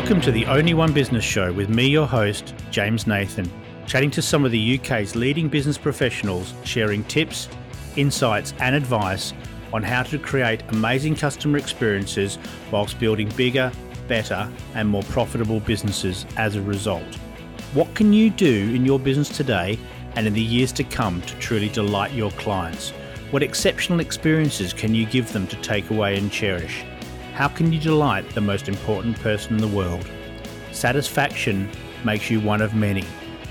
Welcome to the Only One Business Show with me, your host, James Nathan, chatting to some of the UK's leading business professionals, sharing tips, insights, and advice on how to create amazing customer experiences whilst building bigger, better, and more profitable businesses as a result. What can you do in your business today and in the years to come to truly delight your clients? What exceptional experiences can you give them to take away and cherish? How can you delight the most important person in the world? Satisfaction makes you one of many.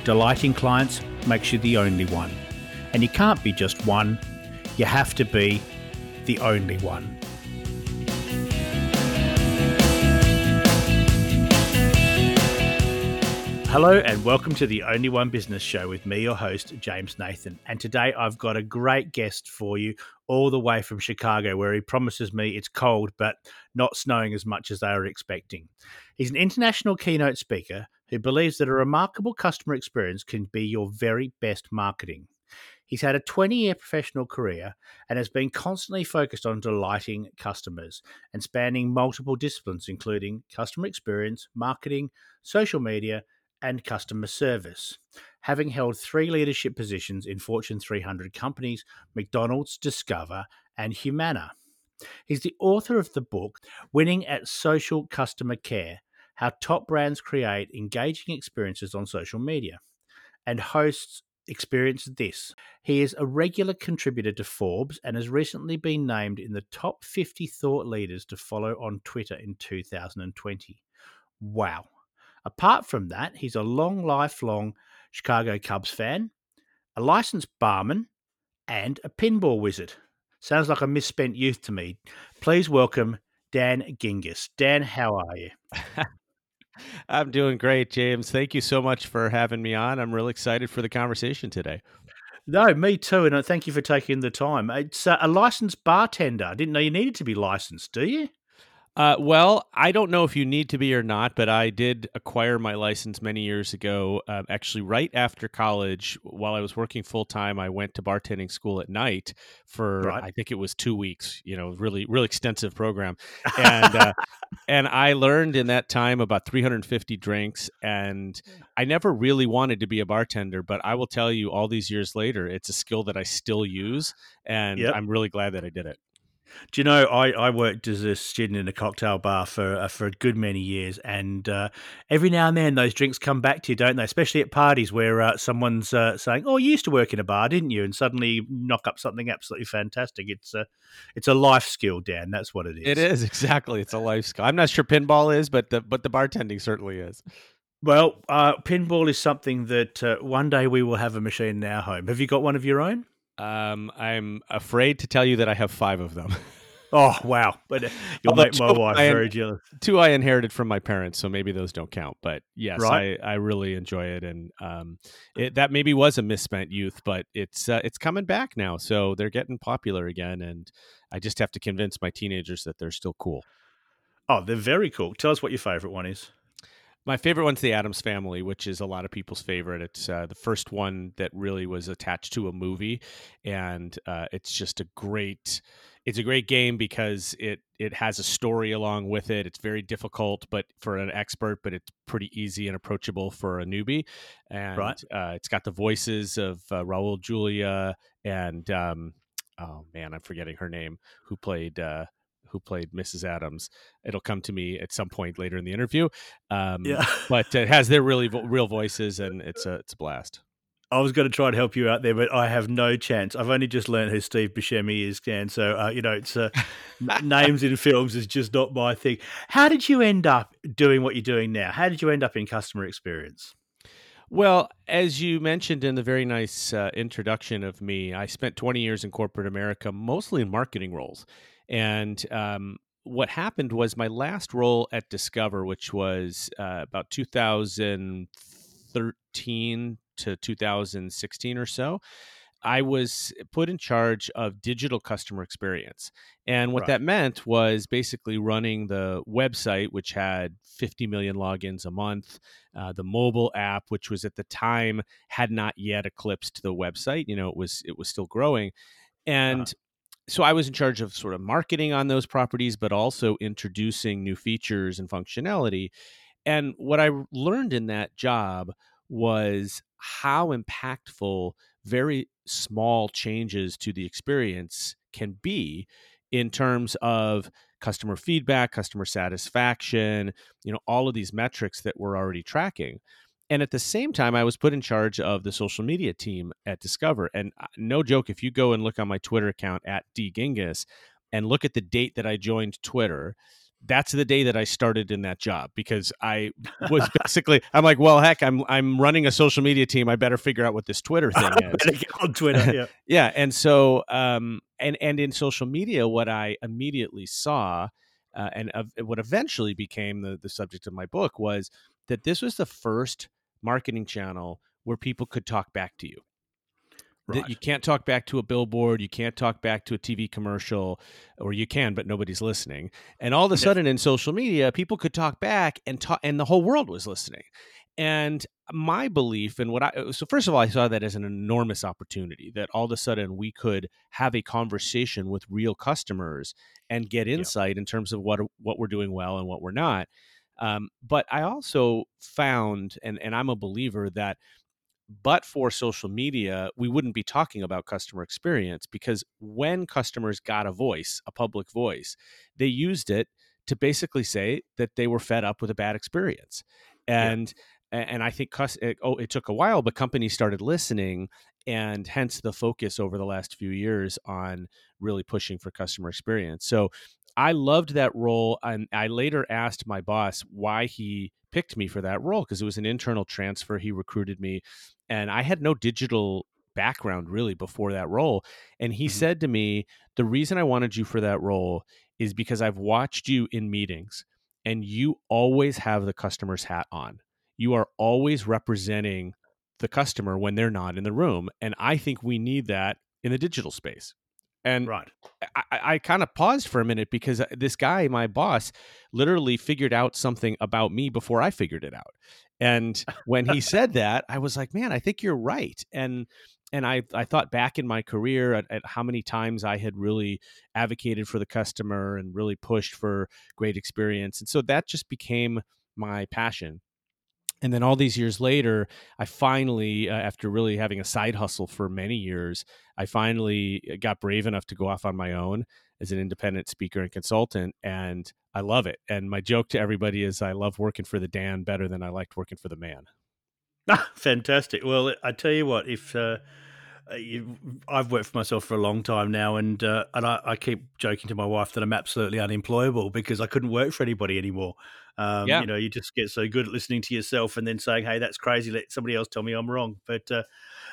Delighting clients makes you the only one. And you can't be just one, you have to be the only one. Hello and welcome to the Only One Business Show with me, your host, James Nathan. And today I've got a great guest for you, all the way from Chicago, where he promises me it's cold but not snowing as much as they are expecting. He's an international keynote speaker who believes that a remarkable customer experience can be your very best marketing. He's had a 20 year professional career and has been constantly focused on delighting customers and spanning multiple disciplines, including customer experience, marketing, social media, and customer service, having held three leadership positions in Fortune 300 companies McDonald's, Discover, and Humana. He's the author of the book Winning at Social Customer Care How Top Brands Create Engaging Experiences on Social Media, and hosts Experience This. He is a regular contributor to Forbes and has recently been named in the top 50 thought leaders to follow on Twitter in 2020. Wow. Apart from that, he's a long, lifelong Chicago Cubs fan, a licensed barman, and a pinball wizard. Sounds like a misspent youth to me. Please welcome Dan Gingiss. Dan, how are you? I'm doing great, James. Thank you so much for having me on. I'm really excited for the conversation today. No, me too, and uh, thank you for taking the time. It's uh, a licensed bartender. I didn't know you needed to be licensed, do you? Uh, well, I don't know if you need to be or not, but I did acquire my license many years ago. Um, actually, right after college, while I was working full time, I went to bartending school at night for right. I think it was two weeks. You know, really, really extensive program, and uh, and I learned in that time about 350 drinks. And I never really wanted to be a bartender, but I will tell you, all these years later, it's a skill that I still use, and yep. I'm really glad that I did it. Do you know I, I worked as a student in a cocktail bar for uh, for a good many years, and uh, every now and then those drinks come back to you, don't they? Especially at parties where uh, someone's uh, saying, "Oh, you used to work in a bar, didn't you?" and suddenly knock up something absolutely fantastic. It's a it's a life skill, Dan. That's what it is. It is exactly. It's a life skill. I'm not sure pinball is, but the but the bartending certainly is. Well, uh, pinball is something that uh, one day we will have a machine in our home. Have you got one of your own? Um, I'm afraid to tell you that I have five of them. oh wow! But uh, you'll make my wife very jealous. Two I inherited from my parents, so maybe those don't count. But yes, right? I, I really enjoy it, and um, it, that maybe was a misspent youth, but it's uh, it's coming back now, so they're getting popular again, and I just have to convince my teenagers that they're still cool. Oh, they're very cool. Tell us what your favorite one is. My favorite one's the Addams Family, which is a lot of people's favorite. It's uh, the first one that really was attached to a movie, and uh, it's just a great. It's a great game because it it has a story along with it. It's very difficult, but for an expert, but it's pretty easy and approachable for a newbie. And right. uh, it's got the voices of uh, Raul Julia and um, oh man, I'm forgetting her name, who played uh, who played Mrs. Addams. It'll come to me at some point later in the interview. Um, yeah, but it has their really vo- real voices, and it's a it's a blast. I was going to try and help you out there, but I have no chance. I've only just learned who Steve Buscemi is, Dan. So uh, you know, it's uh, names in films is just not my thing. How did you end up doing what you're doing now? How did you end up in customer experience? Well, as you mentioned in the very nice uh, introduction of me, I spent 20 years in corporate America, mostly in marketing roles. And um, what happened was my last role at Discover, which was uh, about 2013 to 2016 or so. I was put in charge of digital customer experience. And what right. that meant was basically running the website, which had 50 million logins a month, uh, the mobile app, which was at the time had not yet eclipsed the website. You know, it was it was still growing. And uh-huh so I was in charge of sort of marketing on those properties, but also introducing new features and functionality. And what I learned in that job was how impactful very small changes to the experience can be in terms of customer feedback, customer satisfaction, you know, all of these metrics that we're already tracking. And at the same time, I was put in charge of the social media team at Discover. And uh, no joke, if you go and look on my Twitter account at dgingiss and look at the date that I joined Twitter, that's the day that I started in that job because I was basically I'm like, well, heck, I'm I'm running a social media team. I better figure out what this Twitter thing is. on Twitter, yeah, yeah. And so, um, and and in social media, what I immediately saw, uh, and uh, what eventually became the the subject of my book was that this was the first marketing channel where people could talk back to you. Right. You can't talk back to a billboard. You can't talk back to a TV commercial, or you can, but nobody's listening. And all of a sudden, in social media, people could talk back and talk, and the whole world was listening. And my belief, and what I uh, so first of all, I saw that as an enormous opportunity that all of a sudden we could have a conversation with real customers and get insight yeah. in terms of what what we're doing well and what we're not. Um, but I also found, and and I'm a believer that but for social media, we wouldn't be talking about customer experience because when customers got a voice, a public voice, they used it to basically say that they were fed up with a bad experience. And yeah. and I think it, oh, it took a while, but companies started listening, and hence the focus over the last few years on really pushing for customer experience. So I loved that role, and I later asked my boss why he picked me for that role because it was an internal transfer. He recruited me, and I had no digital background really before that role. And he mm-hmm. said to me, The reason I wanted you for that role is because I've watched you in meetings and you always have the customer's hat on. You are always representing the customer when they're not in the room. And I think we need that in the digital space. And right. I, I kind of paused for a minute because uh, this guy, my boss, literally figured out something about me before I figured it out. And when he said that, I was like, man, I think you're right. And and I, I thought back in my career at, at, how many times I had really advocated for the customer and really pushed for great experience. And so that just became my passion and then all these years later i finally uh, after really having a side hustle for many years i finally uh, got brave enough to go off on my own as an independent speaker and consultant and i love it. And my joke to everybody is i love working for the dan better than i liked working for the man. Fantastic. Well i tell you what if uh, I've worked for myself for a long time now, and uh, and I, I, keep joking to my wife that I'm absolutely unemployable because I couldn't work for anybody anymore. Um, yeah. You know, you just get so good at listening to yourself and then saying, "Hey, that's crazy. Let somebody else tell me I'm wrong." But uh,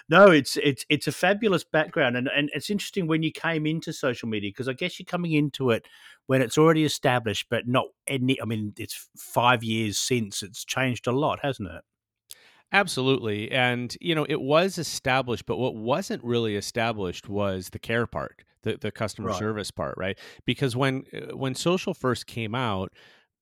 no, it's it's it's a fabulous background, and and it's interesting when you came into social media because I guess you're coming into it when it's already established, but not any. I mean, it's five years since it's changed a lot, hasn't it? Absolutely. And, you know, it was established, but what wasn't really established was the care part, the, the customer right. service part, right? Because when uh, when social first came out,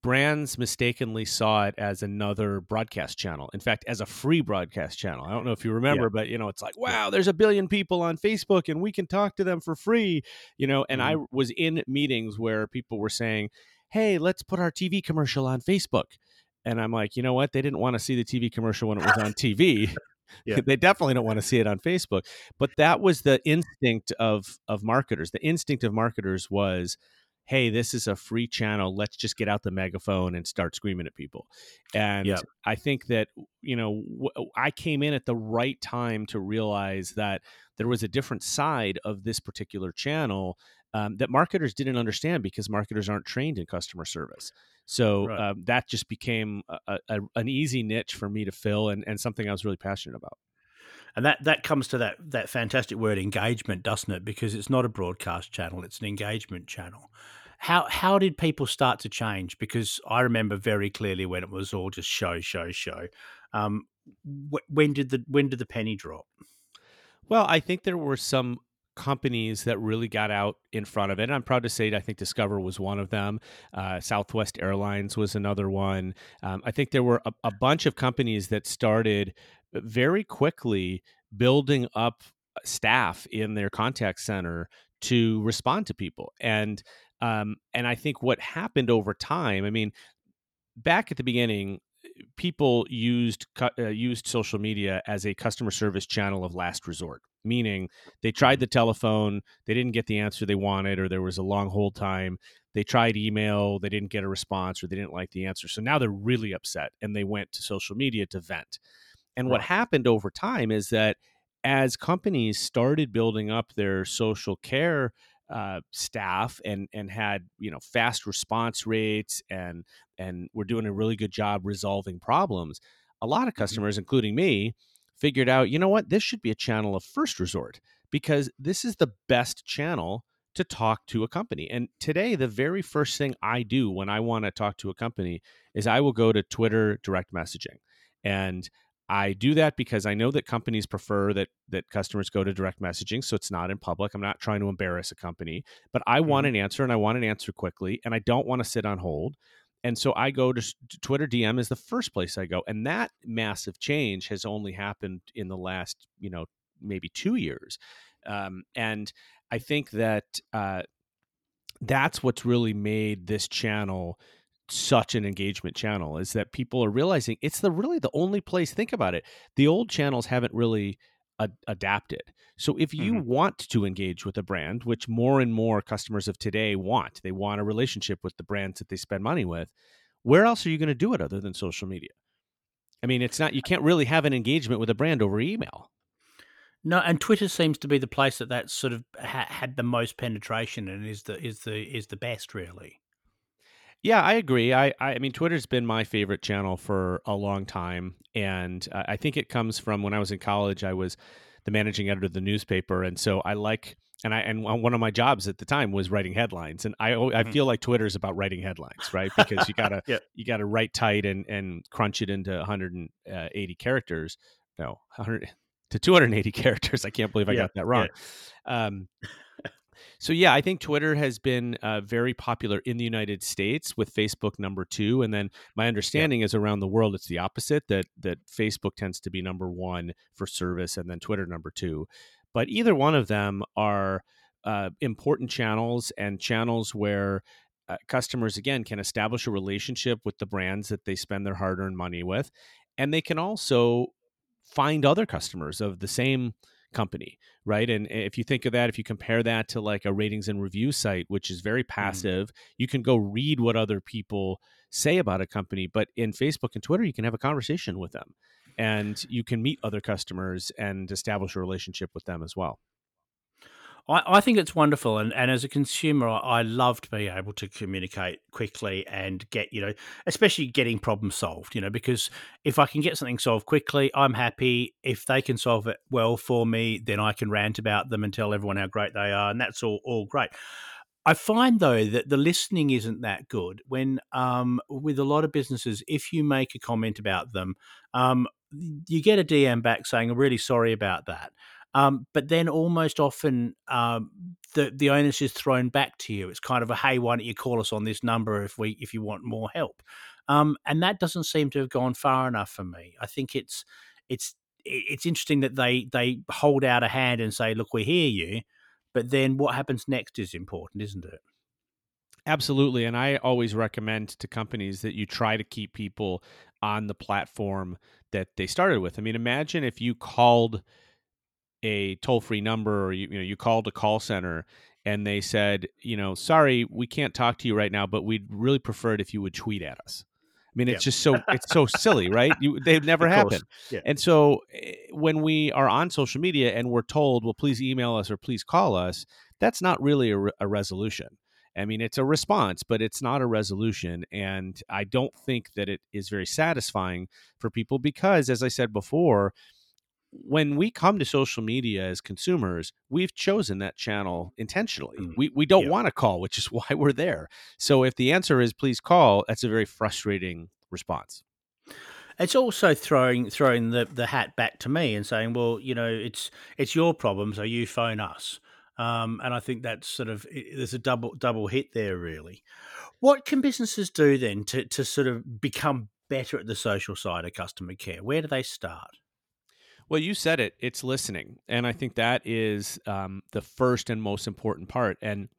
brands mistakenly saw it as another broadcast channel. In fact, as a free broadcast channel. I don't know if you remember, yeah. but you know, it's like, wow, there's a billion people on Facebook and we can talk to them for free, you know, and mm-hmm. I was in meetings where people were saying, "Hey, let's put our TV commercial on Facebook." And I'm like, "You know what? They didn't want to see the TV commercial when it was on TV." Yeah. they definitely don't want to see it on Facebook. But that was the instinct of of marketers. The instinct of marketers was hey, this is a free channel. Let's just get out the megaphone and start screaming at people. And yep. I think that, you know, w- I came in at the right time to realize that there was a different side of this particular channel um, that marketers didn't understand because marketers aren't trained in customer service. So right. um, that just became a, a, an easy niche for me to fill and, and something I was really passionate about and that that comes to that that fantastic word engagement, doesn't it? Because it's not a broadcast channel; it's an engagement channel. How how did people start to change? Because I remember very clearly when it was all just show, show, show. Um, wh- when did the when did the penny drop? Well, I think there were some companies that really got out in front of it. And I'm proud to say I think Discover was one of them. Uh, Southwest Airlines was another one. Um, I think there were a, a, bunch of companies that started very quickly building up staff in their contact center to respond to people. And um, and I think what happened over time, I mean, back at the beginning, people used uh, used social media as a customer service channel of last resort meaning they tried mm-hmm. the telephone they didn't get the answer they wanted or there was a long hold time they tried email they didn't get a response or they didn't like the answer so now they're really upset and they went to social media to vent and right. what happened over time is that as companies started building up their social care uh, staff and and had you know fast response rates and and we're doing a really good job resolving problems a lot of mm-hmm. customers mm-hmm. including me figured out you know what this should be a channel of first resort because this is the best channel to talk to a company and today the very first thing i do when i want to talk to a company is i will go to twitter direct messaging and I do that because I know that companies prefer that that customers go to direct messaging, so it's not in public. I'm not trying to embarrass a company, but I mm-hmm. want an answer and I want an answer quickly, and I don't want to sit on hold. And so I go to, Twitter DM is the first place I go, and that massive change has only happened in the last, you know, maybe two years. Um, and I think that uh, that's what's really made this channel such an engagement channel is that people are realizing it's the really the only place think about it the old channels haven't really adapted so if you mm-hmm. want to engage with a brand which more and more customers of today want they want a relationship with the brands that they spend money with where else are you going to do it other than social media i mean it's not you can't really have an engagement with a brand over email no, and Twitter seems to be the place that that sort of ha- had the most penetration and is the is the is the best really. Yeah, I agree. I, I mean, Twitter's been my favorite channel for a long time, and uh, I think it comes from when I was in college. I was the managing editor of the newspaper, and so I like and I and one of my jobs at the time was writing headlines, and I I mm-hmm. feel like Twitter is about writing headlines, right? Because you gotta yeah. you gotta write tight and and crunch it into 180 uh, characters. No, 100 to 280 characters. I can't believe I yeah. got that wrong. Yeah. Um, so yeah, I think Twitter has been uh, very popular in the United States with Facebook number two, and then my understanding yeah. is around the world it's the opposite that that Facebook tends to be number one for service, and then Twitter number two. But either one of them are uh, important channels and channels where uh, customers again can establish a relationship with the brands that they spend their hard-earned money with, and they can also find other customers of the same company, right? And if you think of that, if you compare that to like a ratings and review site, which is very mm-hmm. passive, mm-hmm. you can go read what other people say about a company. But in Facebook and Twitter, you can have a conversation with them and you can meet other customers and establish a relationship with them as well. I, I think it's wonderful, and, and as a consumer, I, love to be able to communicate quickly and get you know, especially getting problems solved. You know, because if I can get something solved quickly, I'm happy. If they can solve it well for me, then I can rant about them and tell everyone how great they are, and that's all all great. I find though that the listening isn't that good when, um, with a lot of businesses, if you make a comment about them, um, you get a DM back saying, "I'm really sorry about that." Um, but then almost often um, the the onus is thrown back to you. It's kind of a hey, why don't you call us on this number if we if you want more help? Um, and that doesn't seem to have gone far enough for me. I think it's it's it's interesting that they they hold out a hand and say, look, we hear you, but then what happens next is important, isn't it? Absolutely. And I always recommend to companies that you try to keep people on the platform that they started with. I mean, imagine if you called a toll free number or you, you know you called a call center and they said you know sorry we can't talk to you right now but we'd really prefer it if you would tweet at us. I mean it's just so it's so silly right? You, they've never happened yeah. and so eh, when we are on social media and we're told well please email us or please call us that's not really a, a resolution. I mean, it's a response, but it's not a resolution. And I don't think that it is very satisfying for people because, as I said before, when we come to social media as consumers, we've chosen that channel intentionally. Mm, we we don't yeah. want to call, which is why we're there. So if the answer is please call, that's a very frustrating response. It's also throwing throwing the, the hat back to me and saying, well, you know, it's it's your problem, so you phone us. Um, and I think that's sort of there's a double double hit there, really. What can businesses do then to to sort of become better at the social side of customer care? Where do they start? Well, you said it. It's listening, and I think that is um, the first and most important part. And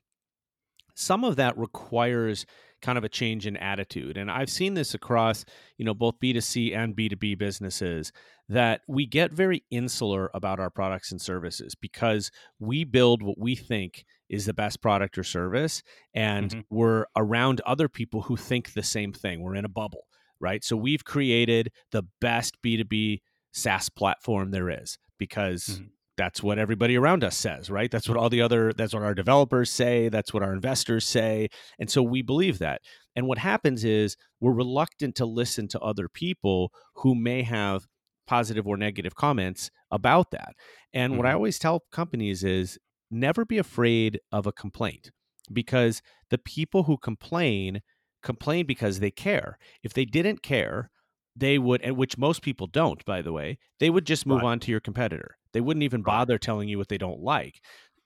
some of that requires kind of a change in attitude and i've seen this across you know both b2c and b2b businesses that we get very insular about our products and services because we build what we think is the best product or service and mm-hmm. we're around other people who think the same thing we're in a bubble right so we've created the best b2b saas platform there is because mm-hmm that's what everybody around us says, right? That's what all the other, that's what our developers say, that's what our investors say. And so we believe that. And what happens is we're reluctant to listen to other people who may have positive or negative comments about that. And mm-hmm. what I mm-hmm. always tell companies is never be afraid of a complaint because the people who complain complain because they care. If they didn't care, they would and which most people don't by the way they would just move right. on to your competitor they wouldn't even bother telling you what they don't like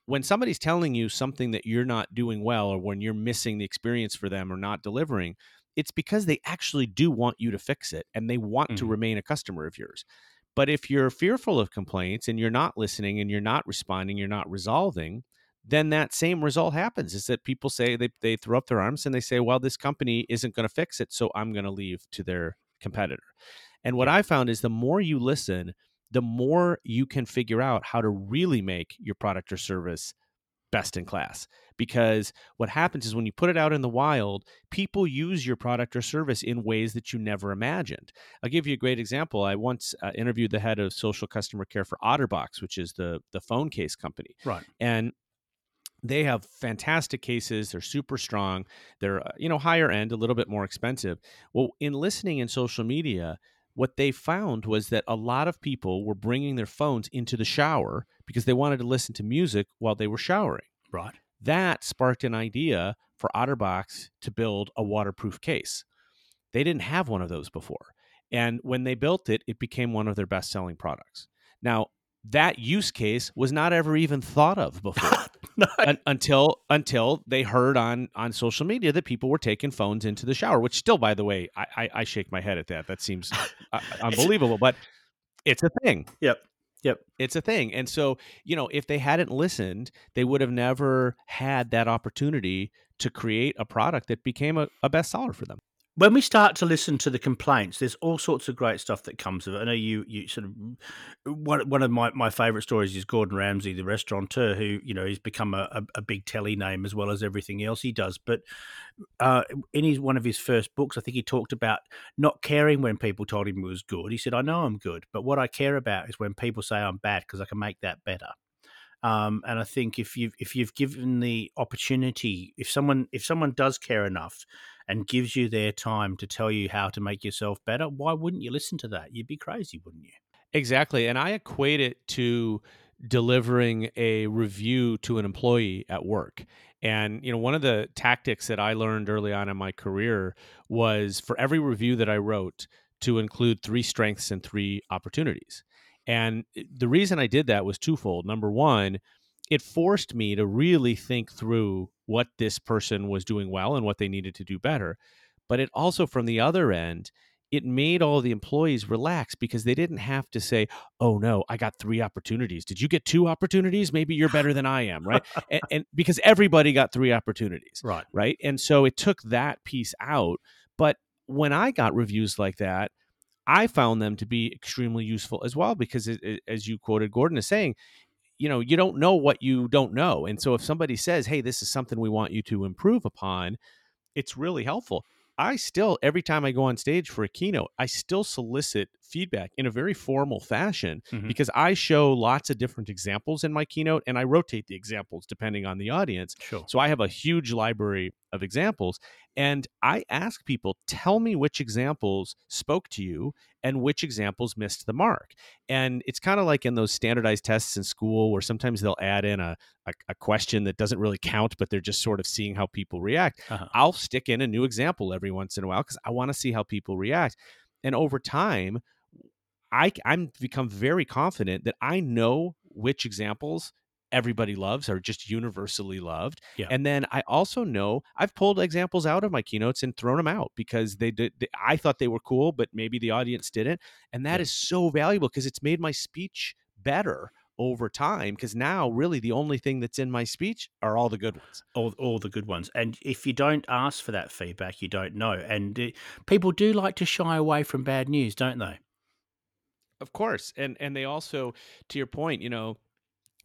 when somebody's telling you something that you're not doing well or when you're missing the experience for them or not delivering it's because they actually do want you to fix it and they want mm-hmm. to remain a customer of yours but if you're fearful of complaints and you're not listening and you're not responding you're not resolving then that same result happens is that people say they, they throw up their arms and they say well this company isn't going to fix it so i'm going to leave to their competitor. And what I found is the more you listen, the more you can figure out how to really make your product or service best in class. Because what happens is when you put it out in the wild, people use your product or service in ways that you never imagined. I'll give you a great example. I once uh, interviewed the head of social customer care for OtterBox, which is the the phone case company. Right. And they have fantastic cases they're super strong they're uh, you know higher end a little bit more expensive. Well in listening in social media what they found was that a lot of people were bringing their phones into the shower because they wanted to listen to music while they were showering. Right. That sparked an idea for otterbox to build a waterproof case. They didn't have one of those before and when they built it it became one of their best selling products. Now that use case was not ever even thought of before Un- until until they heard on on social media that people were taking phones into the shower which still by the way i i, I shake my head at that. That seems uh, unbelievable but it's a thing. Yep. Yep. It's a thing. And so, you know, if they hadn't listened, they would have never had that opportunity to create a product that became a, a bestseller for them when we start to listen to the complaints, there's all sorts of great stuff that comes of it. I know you, you sort of one one of my, my favorite stories is Gordon Ramsay, the restaurateur, who you know he's become a, a, big telly name as well as everything else he does. But uh, in his one of his first books, I think he talked about not caring when people told him it was good. He said, "I know I'm good, but what I care about is when people say I'm bad because I can make that better." Um, and I think if you've if you've given the opportunity, if someone if someone does care enough and gives you their time to tell you how to make yourself better, why wouldn't you listen to that? You'd be crazy, wouldn't you? Exactly. And I equate it to delivering a review to an employee at work. And you know, one of the tactics that I learned early on in my career was for every review that I wrote to include three strengths and three opportunities. And eh, the reason I did that was twofold. Number one, it forced me to really think through what this person was doing well and what they needed to do better. But it also, from the other end, it made all the employees relax because they didn't have to say, "Oh no, I got three opportunities. Did you get two opportunities? Maybe you're better than I am, right?" and, and, because everybody got three opportunities, right, right, and so it took that piece out. But when I got reviews like that, I found them to be extremely useful as well because, it, as you quoted Gordon as saying, you know, you don't know what you don't know. And so if somebody says, hey, this is something we want you to improve upon, it's really helpful. I still, every time I go on stage for a keynote, I still solicit feedback in a very formal fashion mm-hmm. because I show lots of different examples in my keynote and I rotate the examples depending on the audience. Sure. So I have a huge library of examples and I ask people, tell me which examples spoke to you and which examples missed the mark. And it's kind of like in those standardized tests in school where sometimes they'll add in a, a, a question that doesn't really count, but they're just sort of seeing how people react. Uh-huh. I'll stick in a new example every once in a while because I want to see how people react. And over time, I, I'm become very confident that I know which examples everybody loves are just universally loved. Yeah. And then I also know I've pulled examples out of my keynotes and thrown them out because they did they, I thought they were cool, but maybe the audience didn't. And that yeah. is so valuable because it's made my speech better over time because now really the only thing that's in my speech are all the good ones all, all the good ones and if you don't ask for that feedback you don't know and uh, people do like to shy away from bad news don't they of course and and they also to your point you know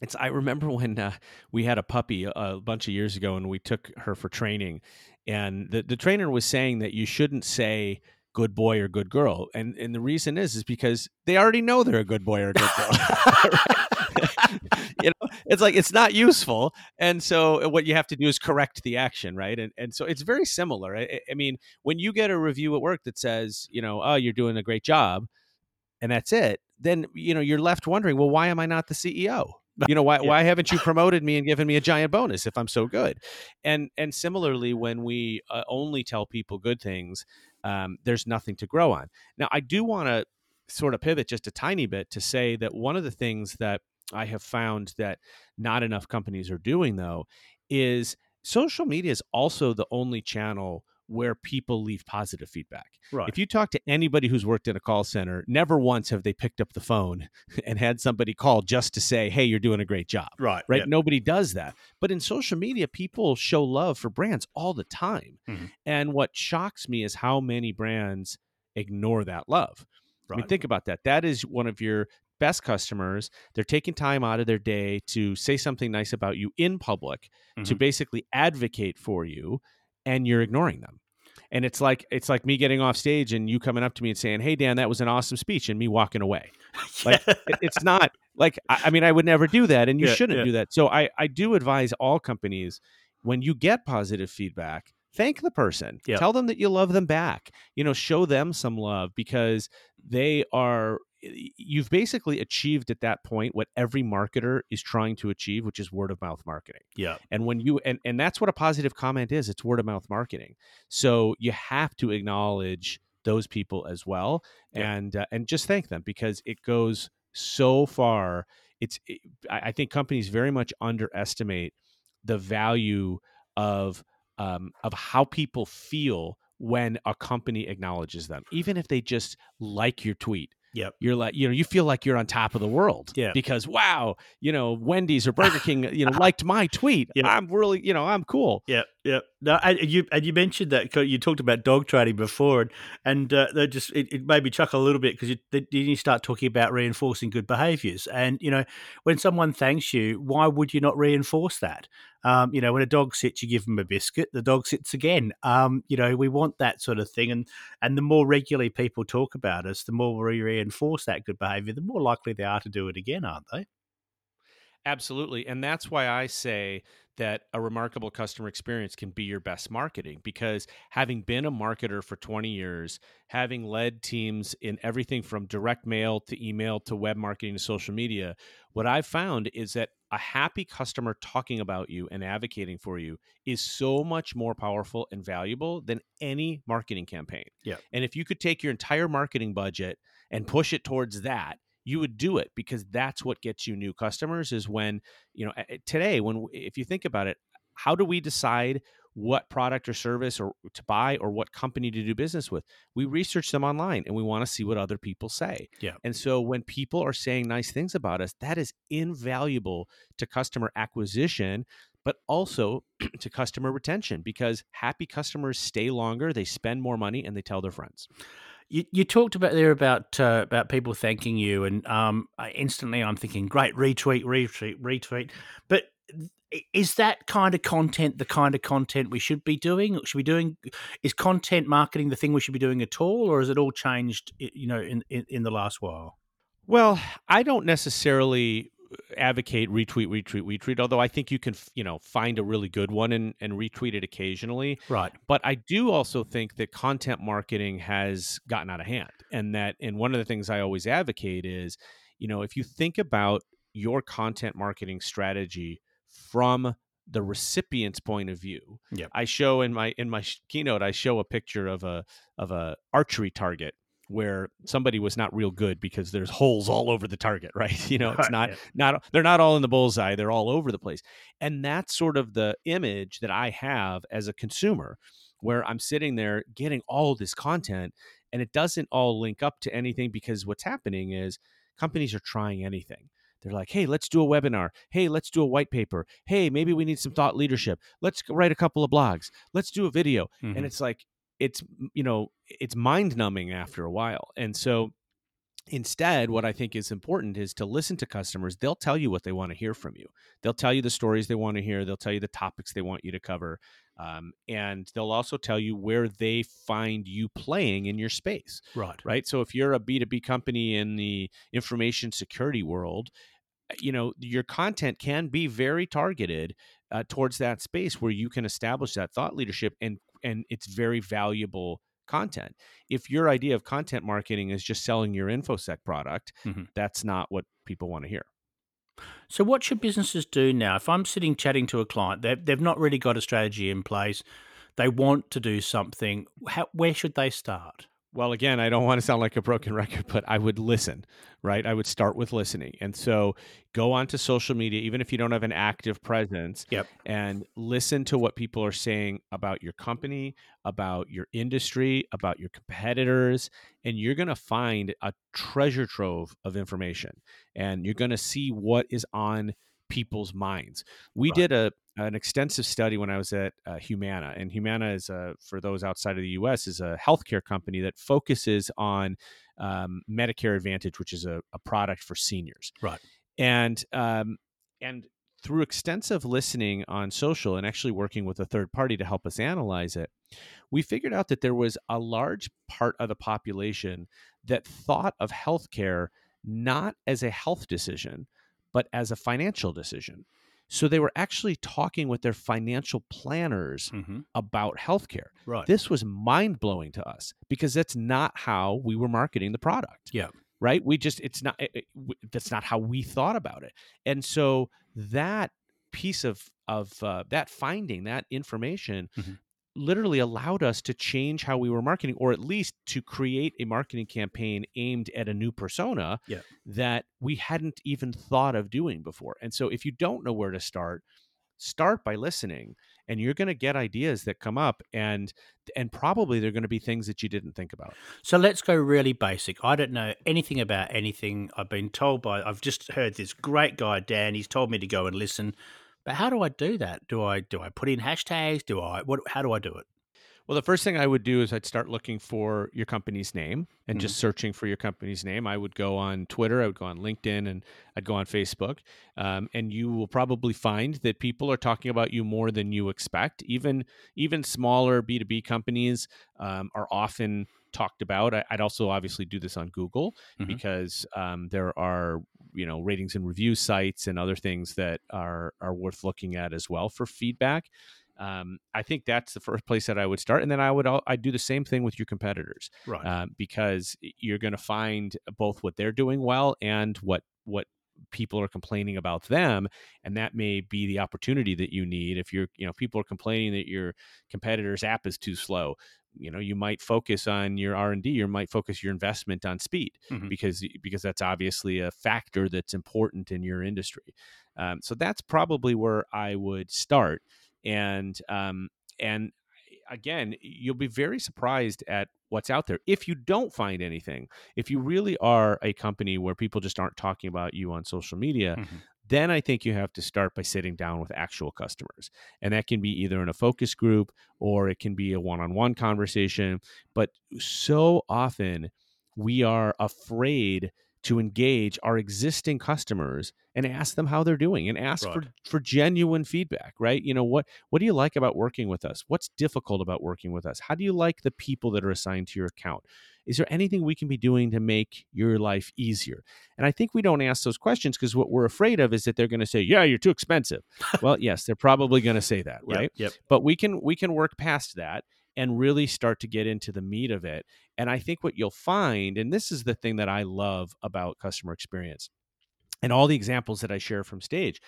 it's I remember when uh, we had a puppy a, a, bunch of years ago and we took her for training and the, the trainer was saying that you shouldn't say good boy or good girl and and the reason is is because they already know they're a good boy or a good girl you know it's like it's not useful and so uh, what you have to do is correct the action right? And and so it's very similar I, I mean when you get a review at work that says you know oh you're doing a great job and that's it then you know you're left wondering well why am i not the ceo you know why yeah. why haven't you promoted me and given me a giant bonus if i'm so good? And and similarly when we uh, only tell people good things um, there's nothing to grow on. Now i do want to sort of pivot just a tiny bit to say that one of the things that i have found that not enough companies are doing though is social media is also the only channel where people leave positive feedback. Right. If you talk to anybody who's worked in a call center, never once have they picked up the phone and had somebody call just to say, "Hey, you're doing a great job." Right. Right. Yep. Nobody does that. But in social media, people show love for brands all the time. Mm-hmm. And what shocks me is how many brands ignore that love. Right. I mean, think about that. That is one of your best customers. They're taking time out of their day to say something nice about you in public, mm-hmm. to basically advocate for you and you're ignoring them. And it's like it's like me getting off stage and you coming up to me and saying hey dan that was an awesome speech and me walking away. Like it, it's not like I, I, mean i would never do that and you yeah, shouldn't yeah. do that. So i i do advise all companies when you get positive feedback thank the person. Yep. tell them that you love them back. You know show them some love because they are you've basically achieved at that point what every marketer is trying to achieve which is word of mouth marketing. Yeah. And when you and and that's what a positive comment is it's word of mouth marketing. So you have to acknowledge those people as well yeah. and uh, and just thank them because it goes so far. It's it, i think companies very much underestimate the value of um, of how people feel when a company acknowledges them even if they just like your tweet Yep. You're like, you know, you feel like you're on top of the world. Yeah. Because wow, you know, Wendy's or Burger King, you know, liked my tweet. Yeah. I'm really, you know, I'm cool. Yeah. Yeah. No, and you and you mentioned that you talked about dog training before, and and uh, they just it, it, made me chuckle a little bit because you then you start talking about reinforcing good behaviours, and you know when someone thanks you, why would you not reinforce that? Um, you know, when a dog sits, you give them a biscuit, the dog sits again. Um, you know, we want that sort of thing, and and the more regularly people talk about us, the more we reinforce that good behaviour, the more likely they are to do it again, aren't they? Absolutely, and that's why I say that a remarkable customer experience can be your best marketing because having been a marketer for 20 years, having led teams in everything from direct mail to email to web marketing to social media, what I've found is that a happy customer talking about you and advocating for you is so much more powerful and valuable than any marketing campaign. Yeah. And if you could take your entire marketing budget and push it towards that, you would do it because that's what gets you new customers is when you know today when if you think about it how do we decide what product or service or to buy or what company to do business with? We research them online and we want to see what other people say. Yeah. And so when people are saying nice things about us that is invaluable to customer acquisition but also to customer retention because happy customers stay longer they spend more money and they tell their friends you, you talked about there about uh, about people thanking you, and um, instantly I'm thinking, great retweet, retweet, retweet. But is that kind of content the kind of content we should be doing? Should be doing is content marketing the thing we should be doing at all, or has it all changed? You know, in in, in the last while. Well, I don't necessarily advocate retweet, retweet, retweet. Although I think you can, you know, find a really good one and, and retweet it occasionally. Right. But I do also think that content marketing has gotten out of hand, and that, and one of the things I always advocate is, you know, if you think about your content marketing strategy from the recipient's point of view. Yep. I show in my in my keynote I show a picture of a of a archery target where somebody was not real good because there's holes all over the target, right? You know, it's not yeah. not they're not all in the bullseye, they're all over the place. And that's sort of the image that I have as a consumer where I'm sitting there getting all this content and it doesn't all link up to anything because what's happening is companies are trying anything. they're like, hey, let's do a webinar. Hey, let's do a white paper. Hey, maybe we need some thought leadership. Let's write a couple of blogs. Let's do a video. Mhm. And it's like, it's, you know, it's mind numbing after a while. And so, Instead, what I think is important is to listen to customers. They'll tell you what they want to hear from you. They'll tell you the stories they want to hear. They'll tell you the topics they want you to cover. Um, and they'll also tell you where they find you playing in your space, right. right? So if you're a B2B company in the information security world, uh, you know, your content can be very targeted uh, towards that space where you can establish that thought leadership and and it's very valuable content. If your idea of content marketing is just selling your infosec product, Mhm. that's not what people want to hear. So, what should businesses do now? If I'm sitting chatting to a client, they've, they've not really got a strategy in place, they want to do something, how, where should they start? Well, again, I don't want to sound like a broken record, but I would listen, right? I would start with listening. And so go onto social media, even if you don't have an active presence, Yep. and listen to what people are saying about your company, about your industry, about your competitors. And you're going to find a treasure trove of information and you're going to see what is on people's minds. We Right. did a an extensive study when I was at uh, Humana, and Humana is a, for those outside of the U.S. is a healthcare company that focuses on um, Medicare Advantage, which is a, a product for seniors. Right. And um, and through extensive listening on social and actually working with a third party to help us analyze it, we figured out that there was a large part of the population that thought of healthcare not as a health decision, but as a financial decision. So they were actually talking with their financial planners hmm about healthcare. Right. This was mind blowing to us because that's not how we were marketing the product. Yeah. Right. We just, it's not, it, it- that's not how we thought about it. And so that piece of, of uh, that finding, that information, Mhm. Literally allowed us to change how we were marketing or at least to create a marketing campaign aimed at a new persona Yeah. that we hadn't even thought of doing before. And so if you don't know where to start, start by listening and you're going to get ideas that come up and and probably they're going to be things that you didn't think about. So let's go really basic. I don't know anything about anything. I've been told by, I've just heard this great guy, Dan, he's told me to go and listen. But how do I do that? Do I do I put in hashtags? Do I what how do I do it? Well, the first thing I would do is I'd start looking for your company's name and Mhm. just searching for your company's name. I would go on Twitter, I would go on LinkedIn, and I'd go on Facebook. Um, and you will probably find that people are talking about you more than you expect. Even even smaller B two B companies um, are often talked about. I, I'd also obviously do this on Google Mhm. because um, there are you know ratings and review sites and other things that are are worth looking at as well for feedback um, I think that's the first place that I would start, and then I would I would do the same thing with your competitors Right. um, because you're going to find both what they're doing well and what what people are complaining about them, and that may be the opportunity that you need. If you're you know if people are complaining that your competitor's app is too slow, you know you might focus on your R and D, you might focus your investment on speed Mhm. because because that's obviously a factor that's important in your industry. Um, so that's probably where I would start and um, and again you'll be very surprised at what's out there if you don't find anything if you really are a company where people just aren't talking about you on social media Mhm. Then i think you have to start by sitting down with actual customers and that can be either in a focus group or it can be a one-on-one conversation but so often we are afraid to engage our existing customers and ask them how they're doing and ask for Right. for genuine feedback right? You know what what do you like about working with us? What's difficult about working with us? How do you like the people that are assigned to your account? Is there anything we can be doing to make your life easier? And i think we don't ask those questions because what we're afraid of is that they're going to say yeah you're too expensive. Well yes they're probably going to say that Yep, right? Yep. but we can we can work past that and really start to get into the meat of it and i think what you'll find and this is the thing that i love about customer experience and all the examples that i share from stage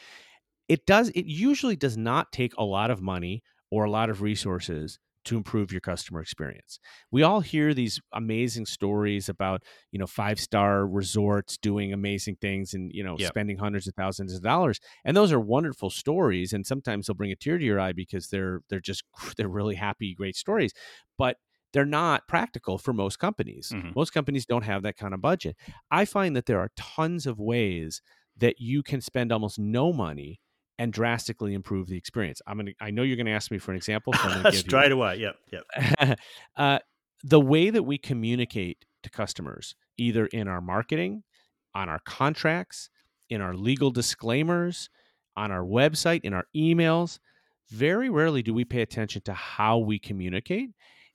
it does it usually does not take a lot of money or a lot of resources to improve your customer experience. We all hear these amazing stories about, you know, five-star resorts doing amazing things and, you know, Yep. spending hundreds of thousands of dollars. And those are wonderful stories and sometimes they'll bring a tear to your eye because they're they're just they're really happy great stories. But they're not practical for most companies. Mhm. Most companies don't have that kind of budget. I find that there are tons of ways that you can spend almost no money and drastically improve the experience. I'm gonna. I know you're gonna ask me for an example. So Straight away. Yep. Yep. uh, the way that we communicate to customers, either in our marketing, on our contracts, in our legal disclaimers, on our website, in our emails, very rarely do we pay attention to how we communicate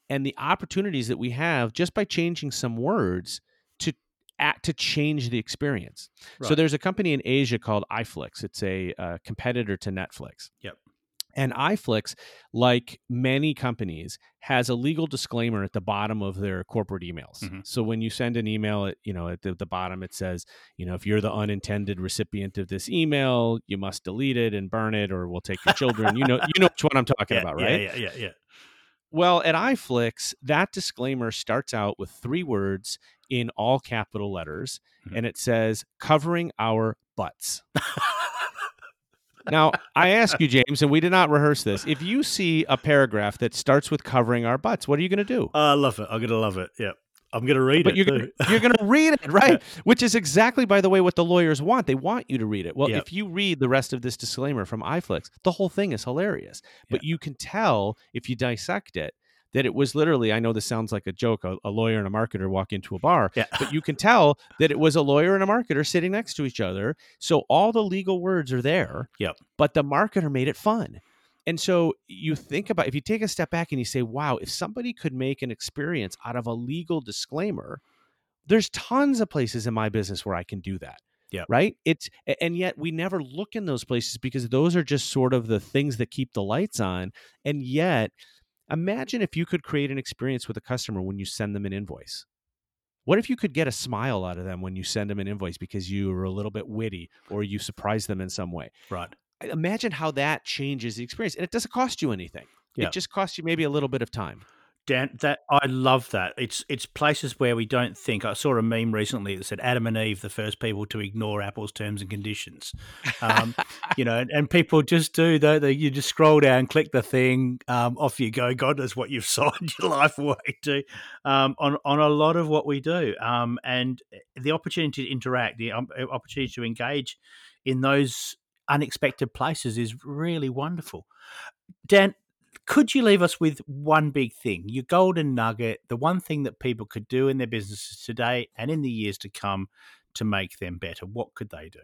and the opportunities that we have just by changing some words act to change the experience. Right. So there's a company in Asia called iFlix. It's a uh, competitor to Netflix. Yep. And iFlix, like many companies, has a legal disclaimer at the bottom of their corporate emails. Mm-hmm. So when you send an email, at, you know, at the, the, bottom it says, you know, if you're the unintended recipient of this email, you must delete it and burn it, or we'll take your children. you know, you know which one I'm talking yeah, about, right? Yeah, yeah, yeah, yeah. Well, at iFlix, that disclaimer starts out with three words in all capital letters, mm-hmm. and it says covering our butts. now, I ask you, James, and we did not rehearse this. If you see a paragraph that starts with covering our butts, what are you going to do? I love it. I'm going to love it. Yeah. I'm going to read but it. You're gonna, you're going to read it, right? Yeah. Which is exactly, by the way, what the lawyers want. They want you to read it. Well, if you read the rest of this disclaimer from iFlix, the whole thing is hilarious. But you can tell if you dissect it that it was literally, I know this sounds like a joke, a, a lawyer and a marketer walk into a bar, yeah. but you can tell that it was a lawyer and a marketer sitting next to each other. So all the legal words are there, yep. but the marketer made it fun. And so you think about if you take a step back and you say, wow, if somebody could make an experience out of a legal disclaimer, there's tons of places in my business where I can do that. Yeah. Right. It's and yet we never look in those places because those are just sort of the things that keep the lights on. And yet, imagine if you could create an experience with a customer when you send them an invoice. What if you could get a smile out of them when you send them an invoice because you were a little bit witty or you surprise them in some way? Right imagine how that changes the experience and it doesn't cost you anything yeah. it just costs you maybe a little bit of time Dan, that I love that. It's it's places where we don't think. I saw a meme recently that said Adam and Eve, the first people to ignore Apple's terms and conditions. Um, you know, and, and, people just do. Though you just scroll down, click the thing, um, off you go. God knows what you've signed your life away to um, on on a lot of what we do. Um, and the opportunity to interact, the um, opportunity to engage in those unexpected places is really wonderful. Dan, could you leave us with one big thing, your golden nugget, the one thing that people could do in their businesses today and in the years to come to make them better? What could they do?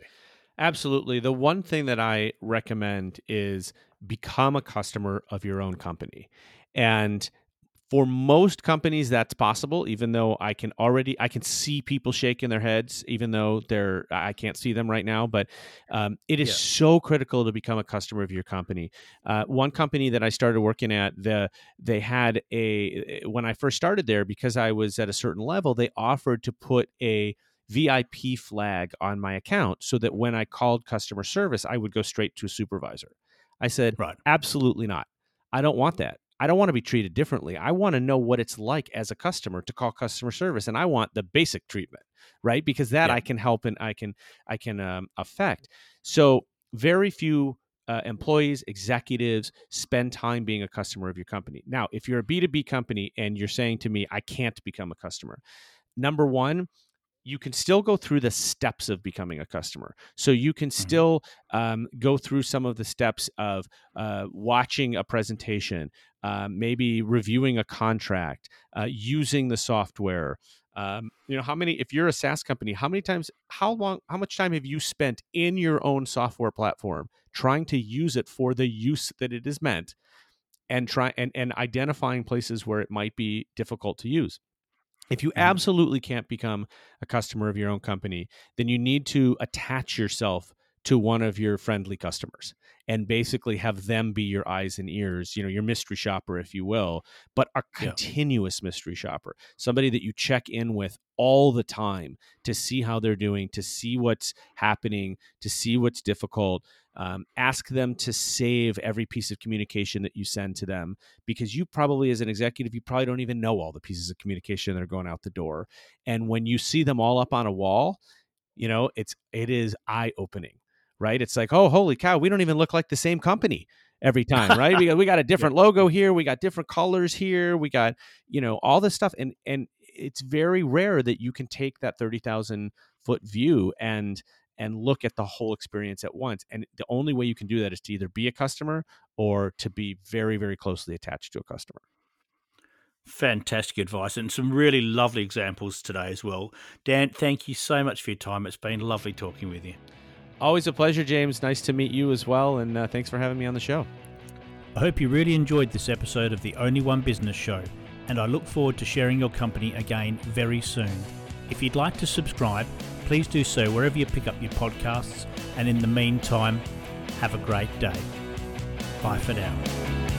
Absolutely. The one thing that I recommend is become a customer of your own company. And for most companies that's possible even though i can already i can see people shaking their heads even though they're i can't see them right now but um, it is yeah. so critical to become a customer of your company uh, one company that i started working at the they had a when i first started there because i was at a certain level they offered to put a vip flag on my account so that when i called customer service i would go straight to a supervisor i said right. absolutely not i don't want that I don't want to be treated differently. I want to know what it's like as a customer to call customer service, and I want the basic treatment, right? Because that yeah. I can help and I can I can um, affect. So very few uh, employees, executives spend time being a customer of your company. Now, if you're a B2B company and you're saying to me, I can't become a customer, number one, you can still go through the steps of becoming a customer. So you can mm-hmm. still um, go through some of the steps of uh, watching a presentation, uh, maybe reviewing a contract, uh, using the software. Um, you know, how many? If you're a SaaS company, how many times? How long? How much time have you spent in your own software platform trying to use it for the use that it is meant, and try and and identifying places where it might be difficult to use? If you mm-hmm. absolutely can't become a customer of your own company, then you need to attach yourself to one of your friendly customers and basically have them be your eyes and ears, you know, your mystery shopper, if you will, but a continuous yeah. mystery shopper, somebody that you check in with all the time to see how they're doing, to see what's happening, to see what's difficult, um, ask them to save every piece of communication that you send to them because you probably, as an executive, you probably don't even know all the pieces of communication that are going out the door. And when you see them all up on a wall, you know, it's it is eye opening, right? It's like, oh, holy cow, we don't even look like the same company every time, right? we got we got a different yeah. logo here, we got different colors here, we got you know all this stuff, and and it's very rare that you can take that thirty thousand foot view and and look at the whole experience at once. And the only way you can do that is to either be a customer or to be very, very closely attached to a customer. Fantastic advice and some really lovely examples today as well. Dan, thank you so much for your time. It's been lovely talking with you. Always a pleasure, James. Nice to meet you as well. And uh, thanks for having me on the show. I hope you really enjoyed this episode of the Only One Business Show, and I look forward to sharing your company again very soon. If you'd like to subscribe, please do so wherever you pick up your podcasts. And in the meantime, have a great day. Bye for now.